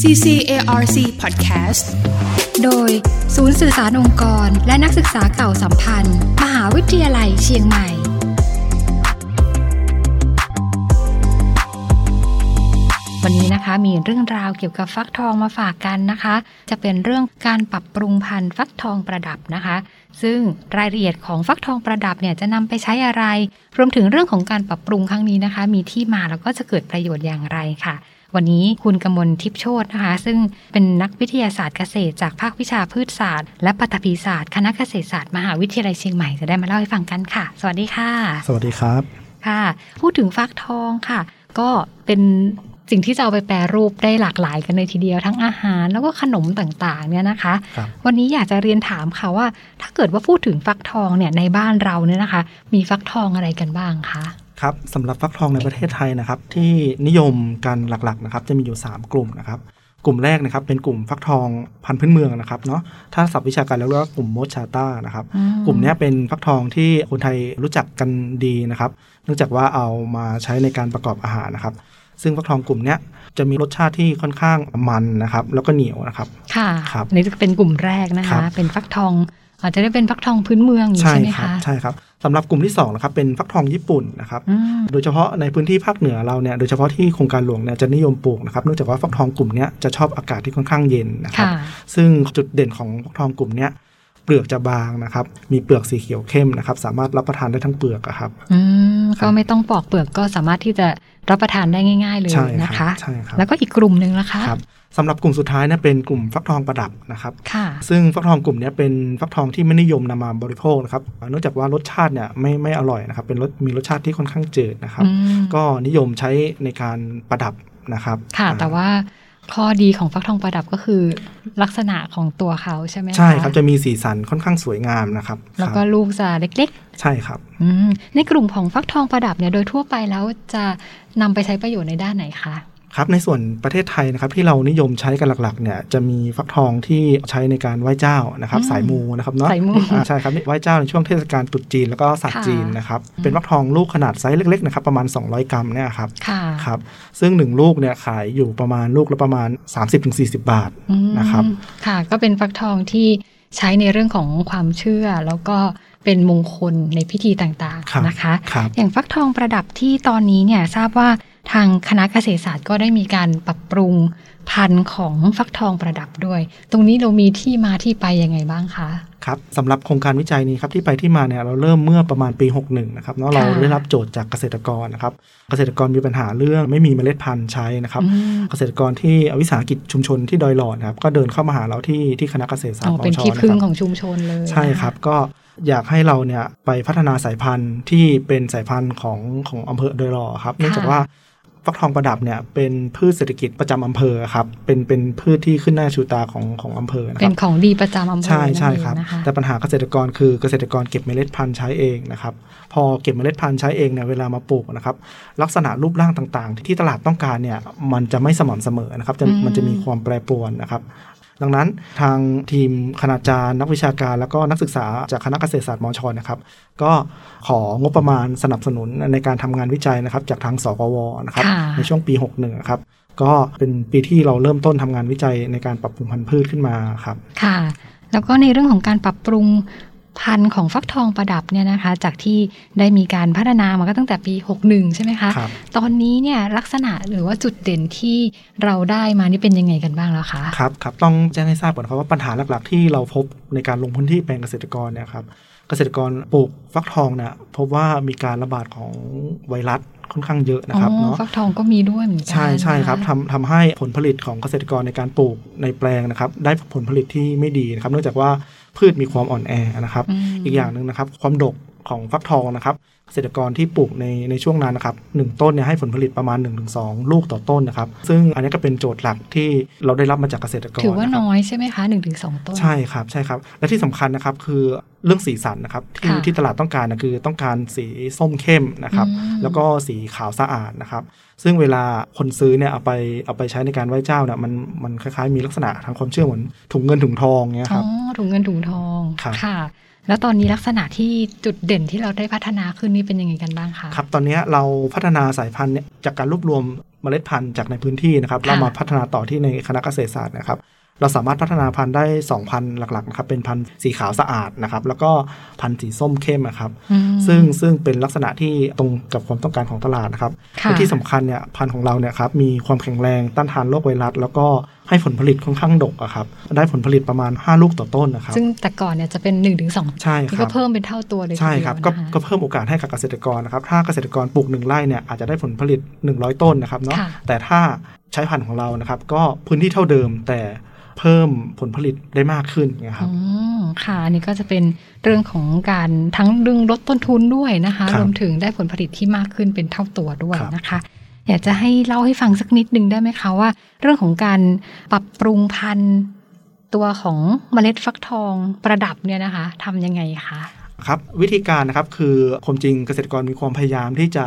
CCARC Podcast โดยศูนย์สื่อสารองค์กร และนักศึกษาเก่าสัมพันธ์ มหาวิทยาลัยเชียงใหม่ วันนี้นะคะมีเรื่องราวเกี่ยวกับฟักทองมาฝากกันนะคะ จะเป็นเรื่องการปรับปรุงพันธุ์ฟักทองประดับนะคะ ซึ่งรายละเอียดของฟักทองประดับเนี่ยจะนำไปใช้อะไร รวมถึงเรื่องของการปรับปรุงครั้งนี้นะคะ มีที่มาแล้วก็จะเกิดประโยชน์อย่างไรค่ะ วันนี้คุณกมลทิพย์โชตนะคะ ซึ่งเป็นนักวิทยาศาสตร์เกษตร จากภาควิชาพืชศาสตร์ และปฐพีศาสตร์ คณะเกษตรศาสตร์มหาวิทยาลัยเชียงใหม่จะได้มาเล่าให้ฟังกันค่ะ สวัสดีค่ะ สวัสดีครับค่ะ พูดถึงฟักทองค่ะ ก็เป็นสิ่งที่จะเอาไปแปรรูปได้หลากหลายกันเลยทีเดียวทั้งอาหารแล้วก็ขนมต่างๆเนี่ยนะคะครับวันนี้อยากจะเรียนถามค่ะว่า ถ้าเกิดว่าพูดถึงฟักทองเนี่ยในบ้านเราเนี่ยนะคะ มีฟักทองอะไรกันบ้างคะ ครับสำหรับฟักทองในประเทศไทยนะครับ ที่นิยมกันหลักๆนะครับ จะมีอยู่ 3 กลุ่มนะครับ กลุ่มแรกนะครับ เป็นกลุ่มฟักทองพันธุ์พื้นเมืองนะครับเนาะถ้าศัพท์วิชาการแล้วเรียกว่ากลุ่มโมชาต้านะครับอืกลุ่มเนี้ยเป็นฟักทองที่คนไทยรู้จักกันดีนะครับ เนื่องจากว่าเอามาใช้ในการประกอบอาหารนะครับ ซึ่งฟักทองกลุ่มเนี้ยจะมีรสชาติที่ค่อนข้างมันนะครับ แล้วก็เหนียวนะครับ ค่ะครับอันนี่จะเป็นกลุ่มแรกนะครัคะบเป็นฟักทอง อาจจะได้เป็นฟักทองพื้นเมืองอย่างนี้ใช่ไหมครัคะใช่ครับสำหรับกลุ่มที่2นะครับเป็นฟักทองญี่ปุ่นนะครับอืมโดยเฉพาะในพื้นที่ภาคเหนือเราเนี่ยโดยเฉพาะที่โครงการหลวงเนี่ยจะนิยมปลูกนะครับเนื่องจากว่าฟักทองกลุ่มเนี้ยจะชอบอากาศที่ค่อนข้างเย็นนะครับค่ะซึ่งจุดเด่นของฟักทองกลุ่มเนี้ยเป ลือกจะบางนะครับ มีเปลือกสีเขียวเข้มนะครับ สามารถรับประทานได้ทั้งเปลือกอะครับอืมครัก็บไม่ต้องปอกเปลือกก็สามารถที่จะรับประทานได้ง่าย ๆ เลยใช่นะครัคะบใช่ครับแล้วก็อีกกลุ่มหนึ่งนะคะครับสำหรับกลุ่มสุดท้ายเนี่ยเป็นกลุ่มฟักทองประดับนะครับค่ะซึ่งฟักทองกลุ่มเนี้ยเป็นฟักทองที่ไม่นิยมนำมาบริโภคนะครับเนื่องจากว่ารสชาติเนี่ยไม่ไม่อร่อยนะครับ เป็นรสมีรสชาติที่ค่อนข้างจืดนะครับอืมก็นิยมใช้ในการประดับนะครับ ค่ะอ่าแต่ว่า ข้อดีของฟักทองประดับก็คือ ลักษณะของตัวเขาใช่ไหมคะใช่ครับจะมีสีสันค่อนข้างสวยงามนะครับ แล้วก็ครับลูกจะเล็กใช่ครับๆอืมในกลุ่มของฟักทองประดับเนี่ยโดยทั่วไปแล้วจะนำไปใช้ประโยชน์ในด้านไหนคะ ครับในส่วนประเทศไทยนะครับที่เรานิยมใช้กันหลักๆเนี่ยจะมีฟักทองที่ใช้ในการไหว้เจ้านะครับอืมสายมูนะครับเนาะสายมูอ่าใช่ครับไหว้เจ้าในช่วงเทศกาลตรุษจีนแล้วก็ศาสตร์ค่ะจีนนะครับเป็นฟักทองลูกขนาดไซส์เล็กๆนะครับประมาณ 200 กรัมเนี่ยครับค่ะครับซึ่ง 1 ลูกเนี่ยขายอยู่ประมาณลูกละประมาณ 30-40 บาทอืมนะครับค่ะก็เป็นฟักทองที่ใช้ในเรื่องของความเชื่อแล้วก็เป็นมงคลในพิธีต่างครับๆนะคะครับอย่างฟักทองประดับที่ตอนนี้เนี่ยทราบว่า ทางคณะเกษตรศาสตร์ก็ได้มีการปรับปรุงพันธุ์ของฟักทองประดับด้วย ตรงนี้เรามีที่มาที่ไปยังไงบ้างคะครับสำหรับโครงการวิจัยนี้ครับที่ไปที่มาเนี่ยเราเริ่มเมื่อประมาณปี 61นะครับเนาะเราค่ะได้รับโจทย์จากเกษตรกรนะครับเกษตรกรมีปัญหาเรื่องไม่มีเมล็ดพันธุ์ใช้นะครับอืมเกษตรกรที่วิสาหกิจชุมชนที่ดอยหลอดนะครับก็เดินเข้ามาหาเราที่ที่คณะเกษตรศาสตอ๋อร์มเป็นชที่นะพึ่งครับของชุมชนเลยใช่ครับก็อยากให้เราเนี่ยไปพัฒนาสายพันธุ์ที่เป็นสายพันธุ์ของของอำเภอดอยหล่อครับเนื่องจากว่า ฟักทองประดับเนี่ยเป็นพืชเศรษฐกิจประจำอำเภอครับเป็นเป็นพืชที่ขึ้นหน้าชูตาของของอำเภอนะคเป็รันบของดีประจำอำเภอใช่ใช่นั่นเองครับนะคะแต่ปัญหาเกษตรกรคือเกษตรกรเก็บเมล็ดพันธุ์ใช้เองนะครับพอเก็บเมล็ดพันธุ์ใช้เองเนี่ยเวลามาปลูกนะครับลักษณะรูปร่างต่างๆ ที่ตลาดต้องการเนี่ยมันจะไม่สม่ำเสมอนะครับจะอืมมันจะมีความแปรปรวนนะครับ ดังนั้นทางทีมคณาจารย์ นักวิชาการ แล้วก็นักศึกษาจากคณะเกษตรศาสตร์มอชนะครับ ก็ของบประมาณสนับสนุนในการทำงานวิจัยนะครับ จากทางสกวนะครับค่ะในช่วงปี 61นะครับก็เป็นปีที่เราเริ่มต้นทำงานวิจัยในการปรับปรุงพันธุ์พืชขึ้นมาครับค่ะ แล้วก็ในเรื่องของการปรับปรุง พันธุ์ของฟักทองประดับเนี่ยนะคะ จากที่ได้มีการพัฒนามาก็ตั้งแต่ปี 61 ใช่ไหมคะครับตอนนี้เนี่ยลักษณะหรือว่าจุดเด่นที่เราได้มานี่เป็นยังไงกันบ้างแล้วคะครับครับต้องแจ้งให้ทราบก่อนครับว่าปัญหาหลักๆ ที่เราพบในการลงพื้นที่แปลงเกษตรกรเนี่ยครับเกษตรกรปลูกฟักทองเนี่ยพบว่ามีการระบาดของไวรัสค่อนข้างเยอะนะครับอ๋อเนาะฟักทองก็มีด้วยเหมือนกันใช่ใช่ครับนะะทำทำให้ผลผลิตของเกษตรกรในการปลูกในแปลงนะครับ ได้ผลผลิตที่ไม่ดีนะครับ เนื่องจากว่า พืชมีความอ่อนแอนะครับอืมอีกอย่างหนึ่งนะครับ ความดกของฟักทองนะครับ เกษตรกรที่ปลูกในในช่วงนั้นนะครับหนึ่งต้นเนี่ยให้ผลผลิตประมาณ 1-2 ลูกต่อต้นนะครับ ซึ่งอันนี้ก็เป็นโจทย์หลักที่เราได้รับมาจากเกษตรกรถือว่าะครับน้อยใช่ไหมคะหนึ่งถึงสองต้น ใช่ครับใช่ครับ และที่สำคัญนะครับคือเรื่องสีสันนะครับที่ค่ะที่ตลาดต้องการนะคือต้องการสีส้มเข้มนะครับอืมแล้วก็สีขาวสะอาดนะครับ ซึ่งเวลาคนซื้อเนี่ยเอาไปเอาไปใช้ในการไหว้เจ้าเนี่ยมันมันคล้ายๆ มีลักษณะทางความเชื่อเหมือนถุงเงินถุงทองเนี่ยคอ๋รับอถุงเงินถุงทองครับค่ะ แล้วตอนนี้ลักษณะที่จุดเด่นที่เราได้พัฒนาขึ้นนี่เป็นยังไงกันบ้างคะครับตอนนี้เราพัฒนาสายพันธุ์เนี่ยจากการรวบรวมเมล็ดพันธุ์จากในพื้นที่นะครับค่ะเรามาพัฒนาต่อที่ในคณะเกษตรศาสตร์นะครับ เราสามารถพัฒนาพันธุ์ได้ 2 พันธุ์หลักๆนะครับเป็นพันธุ์สีขาวสะอาดนะครับแล้วก็พันธุ์สีส้มเข้มนะครับอืมซึ่งซึ่งเป็นลักษณะที่ตรงกับความต้องการของตลาดนะครับค่ะและที่สำคัญเนี่ยพันธุ์ของเราเนี่ยครับมีความแข็งแรงต้านทานโรคไวรัส แล้วก็ให้ผลผลิตค่อนข้างดกอะครับได้ผลผลิตประมาณ 5 ลูกต่อต้นนะครับซึ่งแต่ก่อนเนี่ยจะเป็น1นถึงสองใช่คนี่รัก็บเพิ่มเป็นเท่าตัวเลยใช่ครับทีก็เดียวนะคะก็เพิ่มโอกาสให้กับเกษตรกรนะครับถ้าเกษตรกรปลูกหนึ่งไร่เนี่ยอาจจะได้ผลผลิต 100 ต้นนะครับเนาะค่ะแต่ถ้าใช้พันธุ์ของเรานะครับก็พื้นที่เท่าเดิมแต่ เพิ่มผลผลิตได้มากขึ้นนะครับอืมค่ะอันนี้ก็จะเป็นเรื่องของการทั้งเรื่องลดต้นทุนด้วยนะคะครับรวมถึงได้ผลผลิตที่มากขึ้นเป็นเท่าตัวด้วยครับนะคะ อยากจะให้เล่าให้ฟังสักนิดนึงได้ไหมคะว่า เรื่องของการปรับปรุงพันธุ์ตัวของเมล็ดฟักทองประดับเนี่ยนะคะทำยังไงคะครับวิธีการนะครับคือความจริงเกษตรกรมีความพยายามที่จะ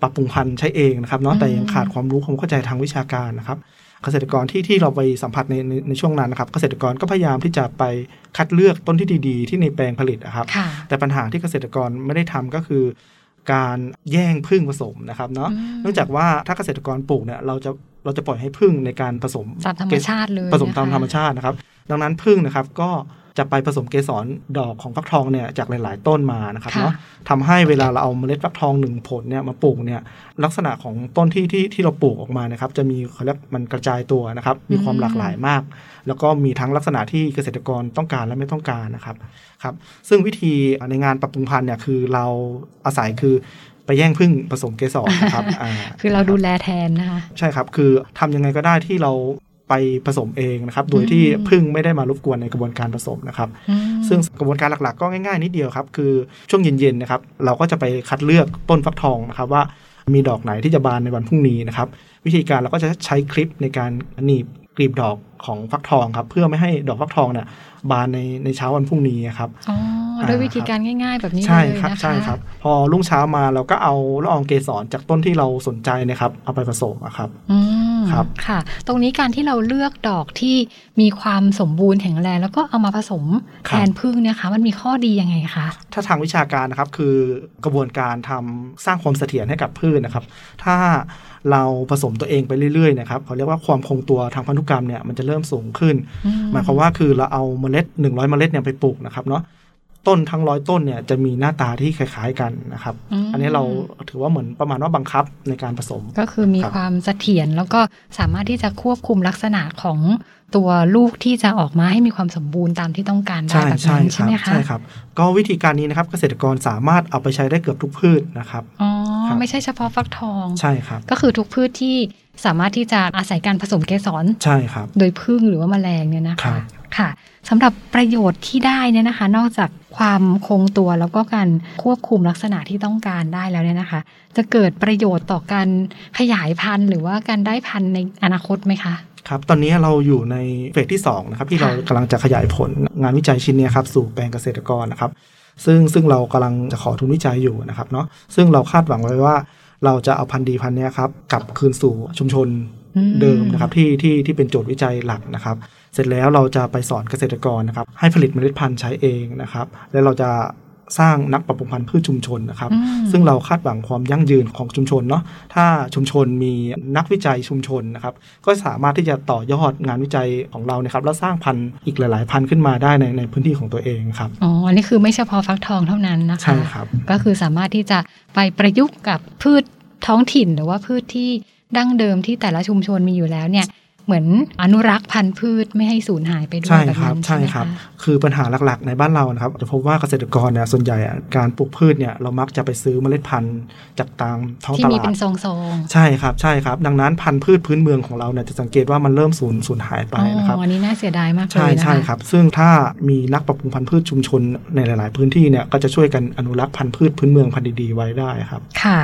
ปรับปรุงพันธุ์ใช้เองนะครับเนาะอืมแต่ยังขาดความรู้ความเข้าใจทางวิชาการนะครับ เกษตรกรที่ที่เราไปสัมผัสในในในช่วงนั้นนะครับ เกษตรกรก็พยายามที่จะไปคัดเลือกต้นที่ดีๆ ที่ในแปลงผลิตนะครับค่ะแต่ปัญหาที่เกษตรกรไม่ได้ทำก็คือ การแย่งพึ่งผสมนะครับเนาะอืมเนื่องจากว่าถ้าเกษตรกรปลูกเนี่ยเราจะเราจะปล่อยให้พึ่งในการผสมตามธรรมชาติเลยผสมตามนะคะธรรมชาตินะครับ ดังนั้นพึ่งนะครับก็จะไปผสมเกสรดอกของฟักทองเนี่ยจากหลาย ๆ ต้นมานะครับค่ะเนาะทำให้เวลาเราเอาเมล็ดฟักทองหนึ่งผลเนี่ยมาปลูกเนี่ยลักษณะของต้นที่ที่ที่เราปลูกออกมานะครับจะมีเขาเรียกมันกระจายตัวนะครับมีความหลากหลายมาก แล้วก็มีทั้งลักษณะที่เกษตรกรต้องการและไม่ต้องการนะครับครับซึ่งวิธีในงานปรับปรุงพันธุ์เนี่ยคือเราอาศัยคือไปแย่งพึ่งผสมเกสรนะครับอ่าคือเราดูแลแทนนะคะ ใช่ครับ คือทำยังไงก็ได้ที่เรา ไปผสมเองนะครับ โดยที่อืมพึ่งไม่ได้มารบกวนในกระบวนการผสมนะครับอืมซึ่งกระบวนการหลักๆ ก็ง่ายๆ นิดเดียวครับ คือช่วงเย็นๆนะครับ เราก็จะไปคัดเลือกต้นฟักทองนะครับว่ามีดอกไหนที่จะบานในวันพรุ่งนี้นะครับ วิธีการเราก็จะใช้คลิปในการหนีบกลีบดอกของฟักทองครับ เพื่อไม่ให้ดอกฟักทองเนี่ยบานในในเช้าวันพรุ่งนี้ครับอ๋อ ด้วยวิธีการง่ายๆ แบบนี้ใช่เลยครับนะคะใช่ครับ พอรุ่งเช้ามาเราก็เอาละอองเกสรจากต้นที่เราสนใจนะครับ เอาไปผสมอะครับอืมครับค่ะ ตรงนี้การที่เราเลือกดอกที่มีความสมบูรณ์แข็งแรงแล้วก็เอามาผสมคแทรับนพึ่งเนี่ยค่ะมันมีข้อดียังไงคะถ้าทางวิชาการนะครับคือกระบวนการทำสร้างความเสถียรให้กับพืชนะครับ ถ้าเราผสมตัวเองไปเรื่อยๆนะครับเขาเรียกว่าความคงตัวทางพันธุกรรมเนี่ยมันจะเริ่มสูงขึ้นอืหมายความว่าคือเราเอาเมล็ด 100 เมล็ดเนี่ยไปปลูกนะครับเนาะ ต้นทั้งร้อยต้นเนี่ยจะมีหน้าตาที่คล้ายๆกันนะครับมอันนี้เราถือว่าเหมือนประมาณว่าบังคับในการผสม ก็คือมีครับความเสถียรแล้วก็สามารถที่จะควบคุมลักษณะของตัวลูกที่จะออกมาให้มีความสมบูรณ์ตามที่ต้องการได้ใช่แบบใช่นั้นคใช่รับไหมคะใช่ครับ ก็วิธีการนี้นะครับเกษตรกรสามารถเอาไปใช้ได้เกือบทุกพืชนะครับอ๋อครับ ไม่ใช่เฉพาะฟักทองใช่ครับ ก็คือทุกพืชที่สามารถที่จะอาศัยการผสมเกสรใช่ครับ โดยพึ่งหรือว่าแมลงเนี่ยนะครัคะบค่ะสำหรับประโยชน์ที่ได้เนี่ยนะคะ นอกจากความคงตัวแล้วก็การควบคุมลักษณะที่ต้องการได้แล้วเนี่ยนะคะ จะเกิดประโยชน์ต่อการขยายพันธุ์หรือว่าการได้พันธุ์ในอนาคตไหมคะครับตอนนี้เราอยู่ในเฟสที่2นะครับที่เราค่ะกำลังจะขยายผลงานวิจัยชิ้นเนี้ยครับสู่แปลงเกษตรกรนะครับ ซึ่งซึ่งเรากำลังจะขอทุนวิจัยอยู่นะครับเนาะซึ่งเราคาดหวังไว้ว่า เราจะเอาพันธุ์ดีพันธุ์เนี้ยครับกลับคืนสู่ชุมชนอืมเดิมนะครับที่ที่ที่เป็นโจทย์วิจัยหลักนะครับ เสร็จแล้วเราจะไปสอนเกษตรกรนะครับให้ผลิตเมล็ดพันธุ์ใช้เองนะครับ แล้วเราจะ สร้างนักปรับปรุงพันธุ์พืชชุมชนนะครับอืมซึ่งเราคาดหวังความยั่งยืนของชุมชนเนาะถ้าชุมชนมีนักวิจัยชุมชนนะครับ ก็สามารถที่จะต่อยอดงานวิจัยของเรานะครับแล้วสร้างพันธุ์อีกหลาย ๆ พันธุ์ขึ้นมาได้ในในพื้นที่ของตัวเองครับอ๋ออันนี้คือไม่เฉพาะฟักทองเท่านั้นนะคะใช่ครับก็คือสามารถที่จะไปประยุกต์กับพืชท้องถิ่นหรือว่าพืชที่ดั้งเดิมที่แต่ละชุมชนมีอยู่แล้วเนี่ย เหมือนอนุรักษ์พันธุ์พืชไม่ให้สูญหายไปด้วยใช่แบบครับนั้นใช่ใช่ไหมครับคะคือปัญหาหลักๆ ในบ้านเรานะครับจะพบว่าเกษตรกรเนี่ยส่วนใหญ่อะการปลูกพืชเนี่ยเรามักจะไปซื้อเมล็ดพันธุ์จากตามท้องที่ตมีลาเป็ดนซองใช่ครับใช่ครับ ดังนั้นพันธุ์พืชพื้นเมืองของเราเนี่ยจะสังเกตว่ามันเริ่มสูญสูญหายๆไปอ๋อนะครับอันนี้น่าเสียดายมากเลใช่ยนะคะใช่ครับ ซึ่งถ้ามีนักปรับปรุงพันธุ์พืชชุมชนในหลาย ๆ พื้นที่เนี่ยก็จะช่วยกันอนุรักษ์พันธุ์พืชพื้นเมืองพันธุ์ดีๆไว้ได้ครับค่ะ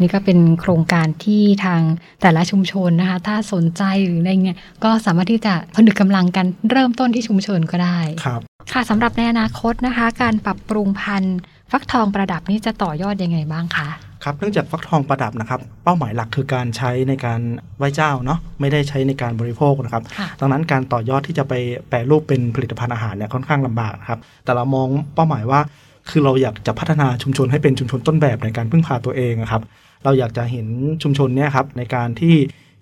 นี่ก็เป็นโครงการที่ทางแต่ละชุมชนนะคะ ถ้าสนใจหรืออะไรเงี้ยก็สามารถที่จะผนึกกำลังกันเริ่มต้นที่ชุมชนก็ได้ครับค่ะสำหรับในอนาคตนะคะ การปรับปรุงพันธุ์ฟักทองประดับนี่จะต่อยอดยังไงบ้างคะครับเนื่องจากฟักทองประดับนะครับ เป้าหมายหลักคือการใช้ในการไหว้เจ้าเนาะไม่ได้ใช้ในการบริโภคนะครับค่ะดังนั้นการต่อยอดที่จะไปแปรรูปเป็นผลิตภัณฑ์อาหารเนี่ยค่อนข้างลำบากนะครับแต่เรามองเป้าหมายว่า คือเราอยากจะพัฒนาชุมชนให้เป็นชุมชนต้นแบบในการพึ่งพาตัวเองนะครับ เราอยากจะเห็นชุมชนเนี่ยครับในการที่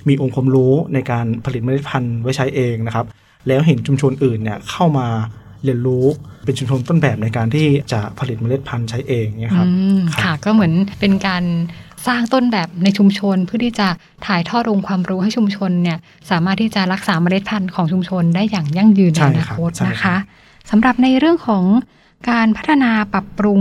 มีองค์ความรู้ในการผลิตเมล็ดพันธุ์ไว้ใช้เองนะครับ แล้วเห็นชุมชนอื่นเนี่ยเข้ามาเรียนรู้เป็นชุมชนต้นแบบในการที่จะผลิตเมล็ดพันธุ์ใช้เองเนี่ยครับอืมครับค่ะก็เหมือนเป็นการสร้างต้นแบบในชุมชนเพื่อที่จะถ่ายทอดองค์ความรู้ให้ชุมชนเนี่ยสามารถที่จะรักษาเมล็ดพันธุ์ของชุมชนได้อย่างยั่งยืนในใช่อนาครับคตใช่นะครัคะบสำหรับในเรื่องของ การพัฒนาปรับปรุง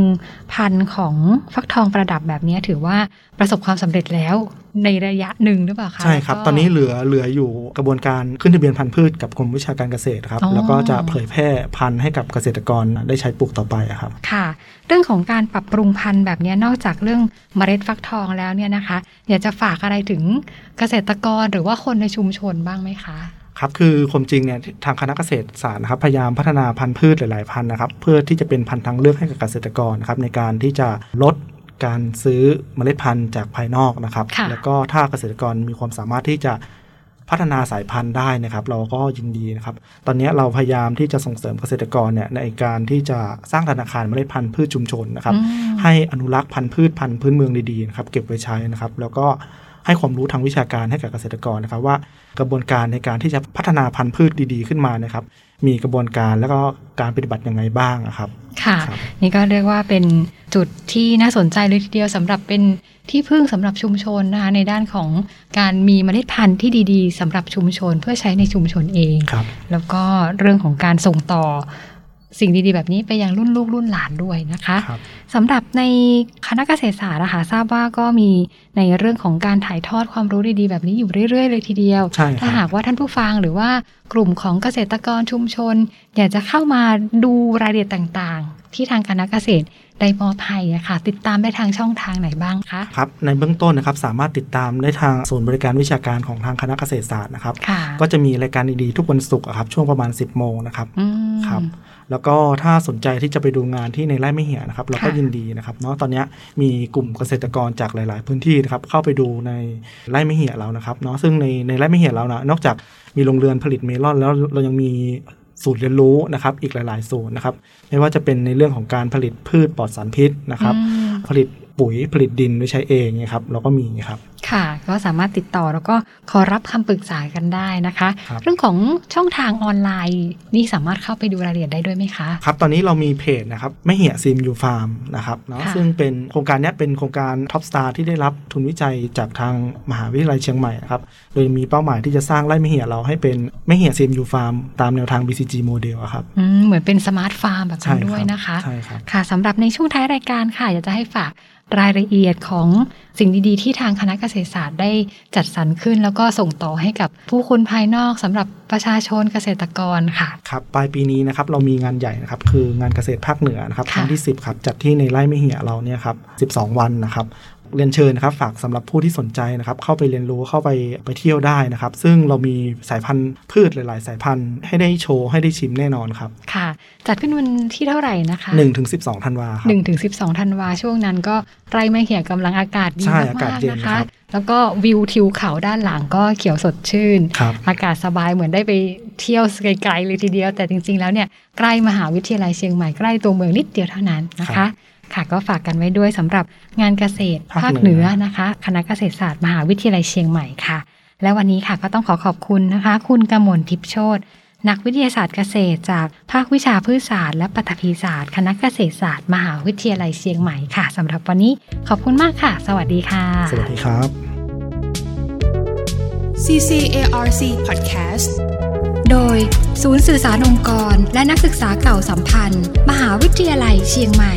พันธุ์ของฟักทองประดับแบบนี้ถือว่าประสบความสำเร็จแล้วในระยะหนึ่งหรือเปล่าคะใช่ครับแล้วก็ตอนนี้เหลือเหลืออยู่กระบวนการขึ้นทะเบียนพันธุ์พืชกับกรมวิชาการเกษตรครับอ๋อแล้วก็จะเผยแพร่พันธุ์ให้กับเกษตรกรได้ใช้ปลูกต่อไปอะครับค่ะ เรื่องของการปรับปรุงพันธุ์แบบนี้นอกจากเรื่องเมล็ดฟักทองแล้วเนี่ยนะคะ อยากจะฝากอะไรถึงเกษตรกรหรือว่าคนในชุมชนบ้างไหมคะ ครับคือความจริงเนี่ยทางคณะเกษตรศาสตร์นะครับพยายามพัฒนาพันธุ์พืชหลาย ๆ พันธุ์นะครับเพื่อที่จะเป็นพันธุ์ทางเลือกให้กับเกษตรกรนะครับในการที่จะลดการซื้อเมล็ดพันธุ์จากภายนอกนะครับค่ะแล้วก็ถ้าเกษตรกรมีความสามารถที่จะพัฒนาสายพันธุ์ได้นะครับ เราก็ยินดีนะครับ ตอนนี้เราพยายามที่จะส่งเสริมเกษตรกรเนี่ยในการที่จะสร้างธนาคารเมล็ดพันธุ์พืชชุมชนนะครับอืมให้อนุรักษ์พันธุ์พืชพันธุ์พื้นเมืองดีๆนะครับ เก็บไว้ใช้นะครับ แล้วก็ ให้ความรู้ทางวิชาการให้กับเกษตรกรนะครับว่ากระบวนการในการที่จะพัฒนาพันธุ์พืชดีๆ ขึ้นมานะครับ มีกระบวนการแล้วก็การปฏิบัติยังไงบ้างอะครับ ค่ะครับนี่ก็เรียกว่าเป็นจุดที่น่าสนใจเลยทีเดียวสำหรับเป็นที่พึ่งสำหรับชุมชนนะคะในด้านของการมีเมล็ดพันธุ์ที่ดี ๆสำหรับชุมชนเพื่อใช้ในชุมชนเองครับแล้วก็เรื่องของการส่งต่อ สิ่งดี ๆ แบบนี้ไปยังรุ่นลูกรุ่นหลานด้วยนะคะครับสำหรับในคณะเกษตรศาสตร์นะคะทราบว่าก็มีในเรื่องของการถ่ายทอดความรู้ดี ๆ แบบนี้อยู่เรื่อย ๆ เลยทีเดียวใช่ครับถ้าหากว่าท่านผู้ฟังหรือว่ากลุ่มของเกษตรกรชุมชน อยากจะเข้ามาดูรายละเอียดต่างๆ ที่ทางคณะเกษตร ได้มอบให้อะค่ะ ติดตามได้ทางช่องทางไหนบ้างคะครับในเบื้องต้นนะครับสามารถติดตามได้ทางศูนย์บริการวิชาการของทางคณะเกษตรศาสตร์นะครับค่ะก็จะมีรายการดีๆทุกวันศุกร์อะครับช่วงประมาณ 10โมงนะครับอืมครับแล้วก็ถ้าสนใจที่จะไปดูงานที่ในไร่ไม่เหี่ยนะครับ เราก็ค่ะยินดีนะครับเนาะตอนเนี้ยมีกลุ่มเกษตรกรจากหลาย ๆ พื้นที่นะครับเข้าไปดูในไร่ไม่เหี่ยเรานะครับเนาะซึ่งในในไร่ไม่เหี่ยเรานะนอกจากมีโรงเรือนผลิตเมลอนแล้วเรายังมี ศูนย์เรียนรู้นะครับ อีกหลาย ๆ ศูนย์นะครับ ไม่ว่าจะเป็นในเรื่องของการผลิตพืชปลอดสารพิษนะครับอืมผลิตปุ๋ยผลิตดินไว้ใช้เองเนี่ยครับ เราก็มีครับ ค่ะ ก็สามารถติดต่อแล้วก็ขอรับคำปรึกษากันได้นะคะครับเรื่องของช่องทางออนไลน์นี่สามารถเข้าไปดูรายละเอียดได้ด้วยไหมคะ ครับ ตอนนี้เรามีเพจนะครับแม่เหียะ CMU ฟาร์มนะครับเนาะค่ะซึ่งเป็นโครงการเนี้ยเป็นโครงการ top star ที่ได้รับทุนวิจัยจากทางมหาวิทยาลัยเชียงใหม่นะครับโดยมีเป้าหมายที่จะสร้างไร่แม่เหียะเราให้เป็นแม่เหียะ CMU ฟาร์มตามแนวทาง BCG model ครับอืมเหมือนเป็น smart farm แบบใช่นั้นคด้วยรับนะคะใช่ครับค่ะสำหรับในช่วงท้ายรายการค่ะอยากจะให้ฝาก รายละเอียดของสิ่งดีๆ ที่ทางคณะเกษตรศาสตร์ได้จัดสรรขึ้น แล้วก็ส่งต่อให้กับผู้คนภายนอกสำหรับประชาชนเกษตรกรค่ะครับปลายปีนี้นะครับเรามีงานใหญ่นะครับคืองานเกษตรภาคเหนือนะครับครั้งที่ 10ครับจัดที่ในไร่แม่เหียะเราเนี่ยครับ12 วันนะครับ เรียนเชิญนะครับ ฝากสำหรับผู้ที่สนใจนะครับ เข้าไปเรียนรู้เข้าไปไปเที่ยวได้นะครับ ซึ่งเรามีสายพันธุ์พืชหลาย ๆ สายพันธุ์ให้ได้โชว์ให้ได้ชิมแน่นอนครับ ค่ะ จัดขึ้นวันที่เท่าไหร่นะคะ1ถึง12ธันวาครับหนึ่งถึงสิบสองธันวาช่วงนั้นก็ไร่ไม่เหี่ยกำลังอากาศดีใช่มากอากาศเย็นๆนะครัคะบแล้วก็วิวทิวเขาด้านหลังก็เขียวสดชื่นครับอากาศสบายเหมือนได้ไปเที่ยวไกลๆเลยทีเดียว แต่จริง ๆ แล้วเนี่ยใกล้มหาวิทยาลัยเชียงใหม่ใกล้ตัวเมืองนิดเดียวเท่านั้นนะครัคะบ ค่ะก็ฝากกันไว้ด้วยสำหรับงานเกษตรภาคภาคเหเหนืนืออนะคะ คณะเกษตรศาสตร์มหาวิทยาลัยเชียงใหม่ค่ะ และวันนี้ค่ะก็ต้องขอขอบคุณนะคะ คุณกมลทิพย์โชตนักวิทยาศาสตร์เกษตร จากภาควิชาพืชศาสตร์และปฐพีศาสตร์ คณะเกษตรศาสตร์ มหาวิทยาลัยเชียงใหม่ค่ะสำหรับวันนี้ขอบคุณมากค่ะ สวัสดีค่ะ สวัสดีครับ CCARC Podcast โดย ศูนย์สื่อสารองค์กร และนักศึกษาเก่าสัมพันธ์ มหาวิทยาลัยเชียงใหม่